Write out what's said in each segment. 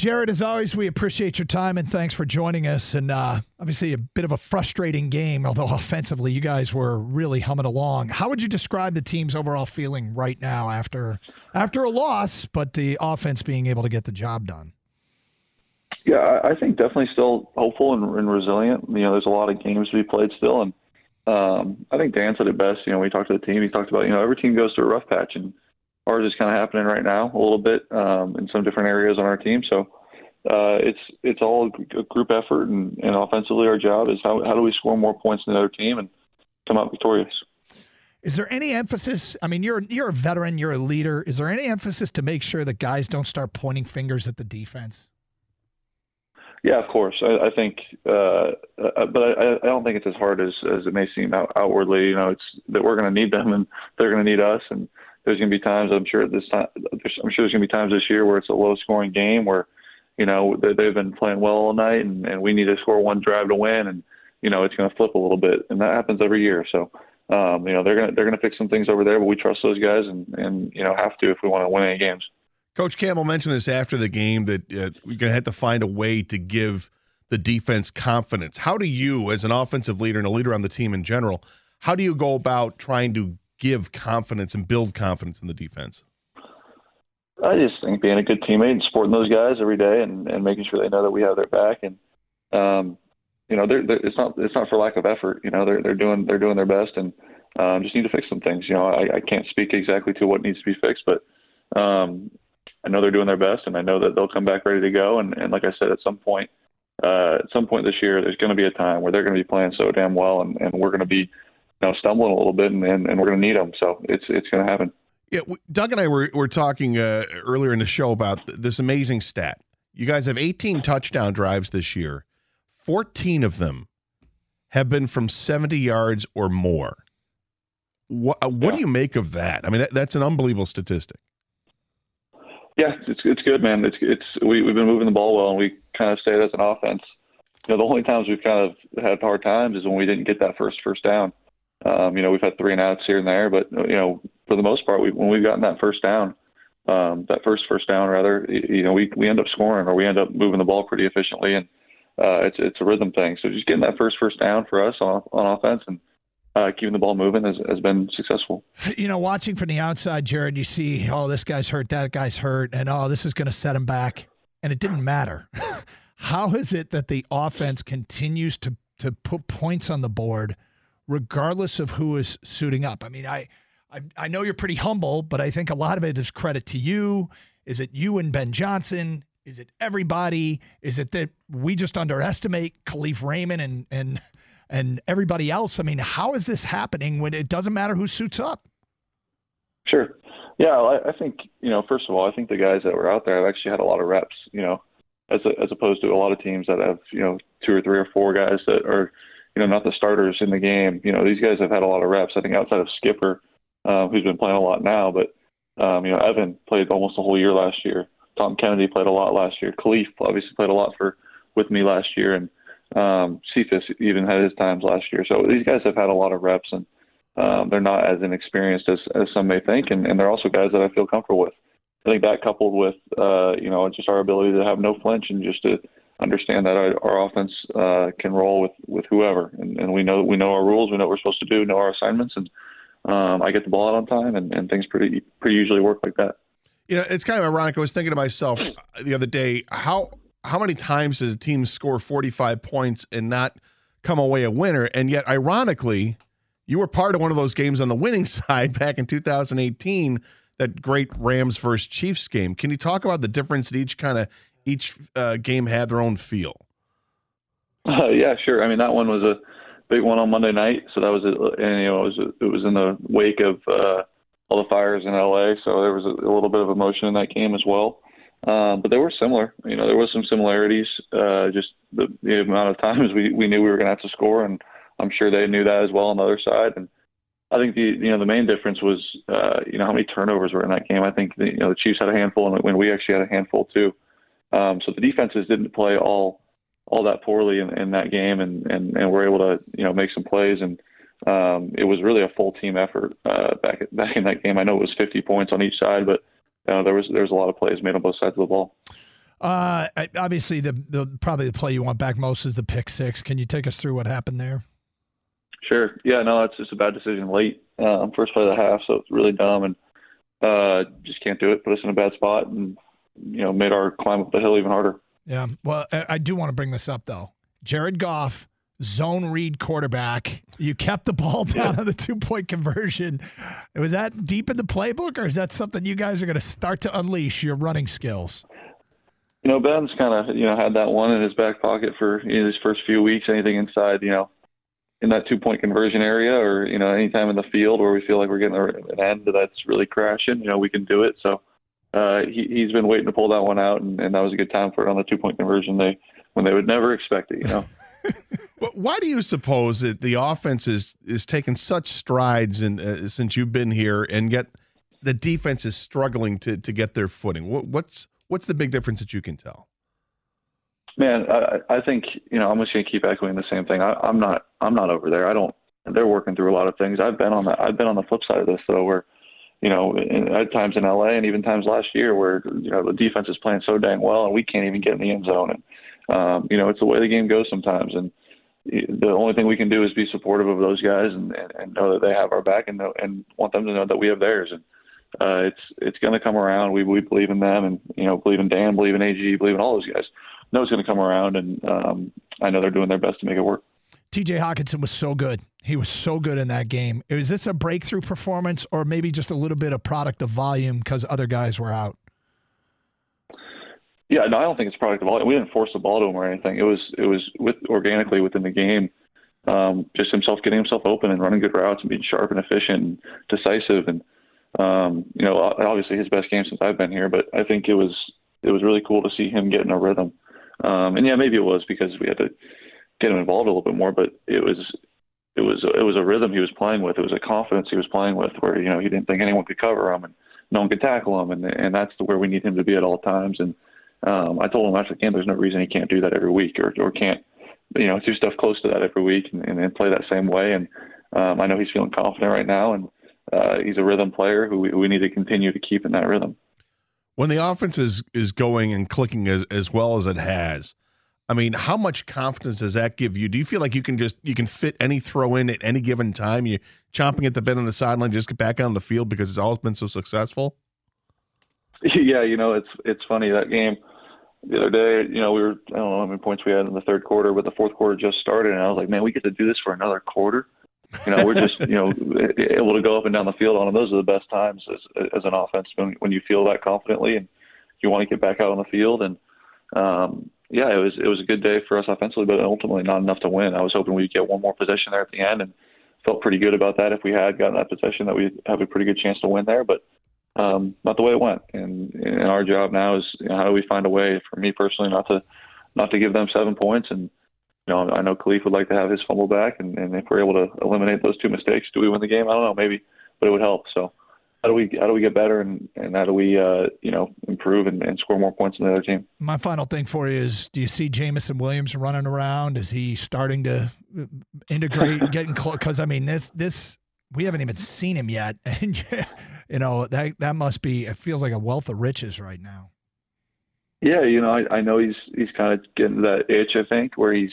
Jared, as always, we appreciate your time and thanks for joining us. And uh, obviously, a bit of a frustrating game, although offensively, you guys were really humming along. How would you describe the team's overall feeling right now after after a loss, but the offense being able to get the job done? Yeah, I think definitely still hopeful and, and resilient. You know, there's a lot of games to be played still, and um, I think Dan said it best. You know, he talked to the team, he talked about you know every team goes through a rough patch, and ours is kind of happening right now a little bit um, in some different areas on our team. So uh, it's it's all a group effort, and, and offensively, our job is how how do we score more points than the other team and come out victorious. Is there any emphasis? I mean, you're you're a veteran, you're a leader. Is there any emphasis to make sure that guys don't start pointing fingers at the defense? Yeah, of course. I, I think, uh, uh, but I, I don't think it's as hard as as it may seem out, outwardly. You know, it's that we're going to need them, and they're going to need us. And there's going to be times I'm sure this time, I'm sure there's going to be times this year where it's a low scoring game where, you know, they, they've been playing well all night, and, and we need to score one drive to win, and you know, it's going to flip a little bit, and that happens every year. So. Um, you know they're gonna they're gonna fix some things over there, but we trust those guys and and you know have to if we want to win any games. Coach Campbell mentioned this after the game that uh, we're going to have to find a way to give the defense confidence. How do you, as an offensive leader and a leader on the team in general, how do you go about trying to give confidence and build confidence in the defense? I just think being a good teammate and supporting those guys every day and, and making sure they know that we have their back and um, you know they're, they're, it's not it's not for lack of effort. You know they're they're doing they're doing their best and um, just need to fix some things. You know I, I can't speak exactly to what needs to be fixed, but um, I know they're doing their best, and I know that they'll come back ready to go. And, and like I said, at some point, uh, at some point this year, there's going to be a time where they're going to be playing so damn well, and, and we're going to be, you know, stumbling a little bit, and, and, and we're going to need them. So it's it's going to happen. Yeah, Doug and I were were talking uh, earlier in the show about this amazing stat. You guys have 18 touchdown drives this year. 14 of them have been from 70 yards or more. What what yeah. do you make of that? I mean, that, that's an unbelievable statistic. Yeah, it's it's good, man. It's it's we we've been moving the ball well, and we kind of stayed as an offense. You know, the only times we've kind of had hard times is when we didn't get that first first down. Um, you know, we've had three and outs here and there, but you know, for the most part, we, when we've gotten that first down, um, that first first down rather, you know, we we end up scoring or we end up moving the ball pretty efficiently, and uh, it's it's a rhythm thing. So just getting that first first down for us on on offense and uh, keeping the ball moving has, has been successful. You know, watching from the outside, Jared, you see, oh, this guy's hurt, that guy's hurt, and oh, this is going to set him back. And it didn't matter. How is it that the offense continues to, to put points on the board regardless of who is suiting up? I mean, I, I, I know you're pretty humble, but I think a lot of it is credit to you. Is it you and Ben Johnson? Is it everybody? Is it that we just underestimate Kalif Raymond and and and everybody else. I mean, how is this happening when it doesn't matter who suits up? Sure. Yeah, I, think you know. First of all, I think the guys that were out there have actually had a lot of reps. You know, as a, as opposed to a lot of teams that have you know two or three or four guys that are you know not the starters in the game. You know, these guys have had a lot of reps. I think outside of Skipper, uh, who's been playing a lot now, but um, you know Evan played almost the whole year last year. Tom Kennedy played a lot last year. Kalif obviously played a lot for with me last year, and um, Cephus even had his times last year. So these guys have had a lot of reps, and um, they're not as inexperienced as, as some may think, and, and they're also guys that I feel comfortable with. I think that coupled with uh, you know just our ability to have no flinch and just to understand that our, our offense uh, can roll with with whoever, and, and we know we know our rules, we know what we're supposed to do, know our assignments, and um, I get the ball out on time, and, and things pretty pretty usually work like that. You know, it's kind of ironic. I was thinking to myself the other day how how many times does a team score 45 points and not come away a winner? And yet, ironically, you were part of one of those games on the winning side back in 2018, that great Rams versus Chiefs game. Can you talk about the difference that each kind of each uh, game had their own feel. Uh, yeah, sure. I mean, that one was a big one on Monday night, so that was a, and you know it was a, it was in the wake of uh, all the fires in LA, so there was a, a little bit of emotion in that game as well. Um, but they were similar. You know, there was some similarities. Uh, just the, the amount of times we we knew we were going to have to score, and I'm sure they knew that as well on the other side. And I think the you know the main difference was uh, you know how many turnovers were in that game. I think the, you know the Chiefs had a handful, and when we actually had a handful too. Um, so the defenses didn't play all all that poorly in, in that game, and, and and were able to you know make some plays, and um, it was really a full team effort uh, back back in that game. I know it was 50 points on each side, but you know, there was there was a lot of plays made on both sides of the ball. Uh, obviously, the the probably the play you want back most is the pick six. Can you take us through what happened there? Sure. Yeah. No, it's just a bad decision late, um, first play of the half, so it's really dumb and uh, just can't do it. Put us in a bad spot, and you know, made our climb up the hill even harder. Yeah. Well, I do want to bring this up though. Jared Goff, zone read quarterback. You kept the ball down yeah. on the two point conversion. Was that deep in the playbook, or is that something you guys are going to start to unleash your running skills? You know, Ben's kind of you know had that one in his back pocket for you know, his first few weeks. Anything inside, you know, in that two point conversion area, or you know, anytime in the field where we feel like we're getting an end that's really crashing, you know, we can do it. So uh, he, he's been waiting to pull that one out, and, and that was a good time for it on the two point conversion. They when they would never expect it, you know. Why do you suppose that the offense is is taking such strides in, uh, since you've been here, and yet the defense is struggling to to get their footing? What, what's what's the big difference that you can tell? Man, I, I think you know I'm just going to keep echoing the same thing. I, I'm not I'm not over there. I don't. They're working through a lot of things. I've been on the I've been on the flip side of this though, where you know, at times in LA and even times last year where you know the defense is playing so dang well and we can't even get in the end zone. And um, you know, it's the way the game goes sometimes. And the only thing we can do is be supportive of those guys and, and, and know that they have our back and know, and want them to know that we have theirs. And uh, it's it's going to come around. We we believe in them, and you know, believe in Dan, believe in AG, believe in all those guys. Know it's going to come around, and um, I know they're doing their best to make it work. TJ Hockenson was so good. He was so good in that game. Is this a breakthrough performance or maybe just a little bit of product of volume because other guys were out? Yeah, no, I don't think it's product of volume. We didn't force the ball to him or anything. It was it was with organically within the game. Um, just himself getting himself open and running good routes and being sharp and efficient and decisive and um, you know obviously his best game since I've been here. But I think it was it was really cool to see him get in a rhythm. Um, and yeah, maybe it was because we had to get him involved a little bit more. But it was it was it was a rhythm he was playing with. It was a confidence he was playing with, where you know he didn't think anyone could cover him and no one could tackle him, and and that's where we need him to be at all times. And um, I told him after the game, there's no reason he can't do that every week, or or can't you know do stuff close to that every week and, and, and play that same way. And um, I know he's feeling confident right now, and uh, he's a rhythm player who we, we need to continue to keep in that rhythm. When the offense is is going and clicking as as well as it has I mean, how much confidence does that give you? Do you feel like you can just you can fit any throw in at any given time? You chomping at the bit on the sideline, just get back on the field because it's always been so successful. Yeah, you know, it's it's funny that game the other day. You know, we were I don't know how many points we had in the third quarter, but the fourth quarter just started, and I was like, man, we get to do this for another quarter. You know, we're just you know able to go up and down the field on, and those are the best times as as an offense when when you feel that confidently and you want to get back out on the field and. um yeah, it was it was a good day for us offensively, but ultimately not enough to win. I was hoping we'd get one more possession there at the end, and felt pretty good about that. If we had gotten that possession, that we'd have a pretty good chance to win there, but um, not the way it went. And, and our job now is you know, how do we find a way, for me personally, not to not to give them seven points. And you know, I know Kalif would like to have his fumble back, and, and if we're able to eliminate those two mistakes, do we win the game? I don't know, maybe, but it would help. So how do we how do we get better and, and how do we uh, you know improve and, and, score more points than the other team? My final thing for you is: Do you see Jameson Williams running around? Is he starting to uh, integrate, getting close? Because I mean, this this we haven't even seen him yet, and you know that that must be. It feels like a wealth of riches right now. Yeah, you know, I, I know he's he's kind of getting that itch. I think where he's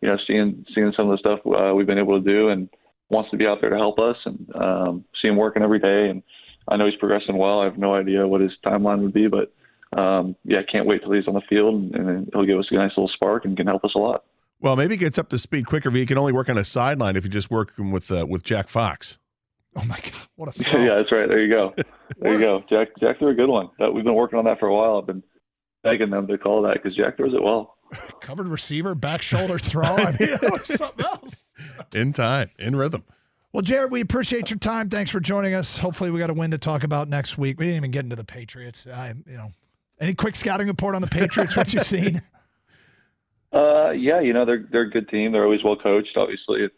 you know seeing seeing some of the stuff uh, we've been able to do and wants to be out there to help us and um, see him working every day. And I know he's progressing well. I have no idea what his timeline would be, but um, yeah, I can't wait till he's on the field and, and he'll give us a nice little spark and can help us a lot. Well, maybe he gets up to speed quicker. If he can only work on a sideline if you just work with uh, with Jack Fox. Oh my God! What a throw. yeah, that's right. There you go. There you go. Jack Jack threw a good one. That we've been working on that for a while. I've been begging them to call that because Jack throws it well. Covered receiver, back shoulder throw. I mean, it was something else. In time, in rhythm. Well, Jared, we appreciate your time. Thanks for joining us. Hopefully, we got a win to talk about next week. We didn't even get into the Patriots. I, you know, any quick scouting report on the Patriots? what you've seen? Uh, yeah, you know they're they're a good team. They're always well coached, obviously.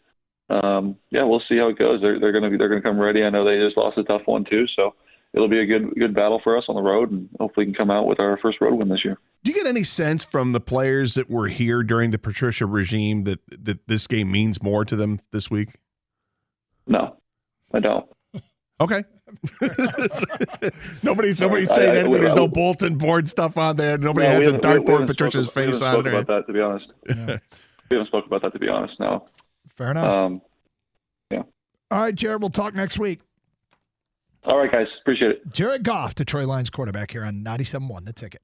Um, yeah, we'll see how it goes. They're they're gonna be they're gonna come ready. I know they just lost a tough one too, so it'll be a good good battle for us on the road, and hopefully we can come out with our first road win this year. Do you get any sense from the players that were here during the Patricia regime that that this game means more to them this week? No, I don't. Okay. nobody's nobody's saying I- I- anything. we- There's I- no bulletin board stuff on there. Nobody No, has a haven't- we- we dartboard haven't Patricia's spoken- we face haven't on there. about that, to be honest. we haven't spoken about that, to be honest. No. Fair enough. Um, All right, Jared, we'll talk next week. all right, guys, appreciate it. Jared Goff, Detroit Lions quarterback here on 97.1 The Ticket.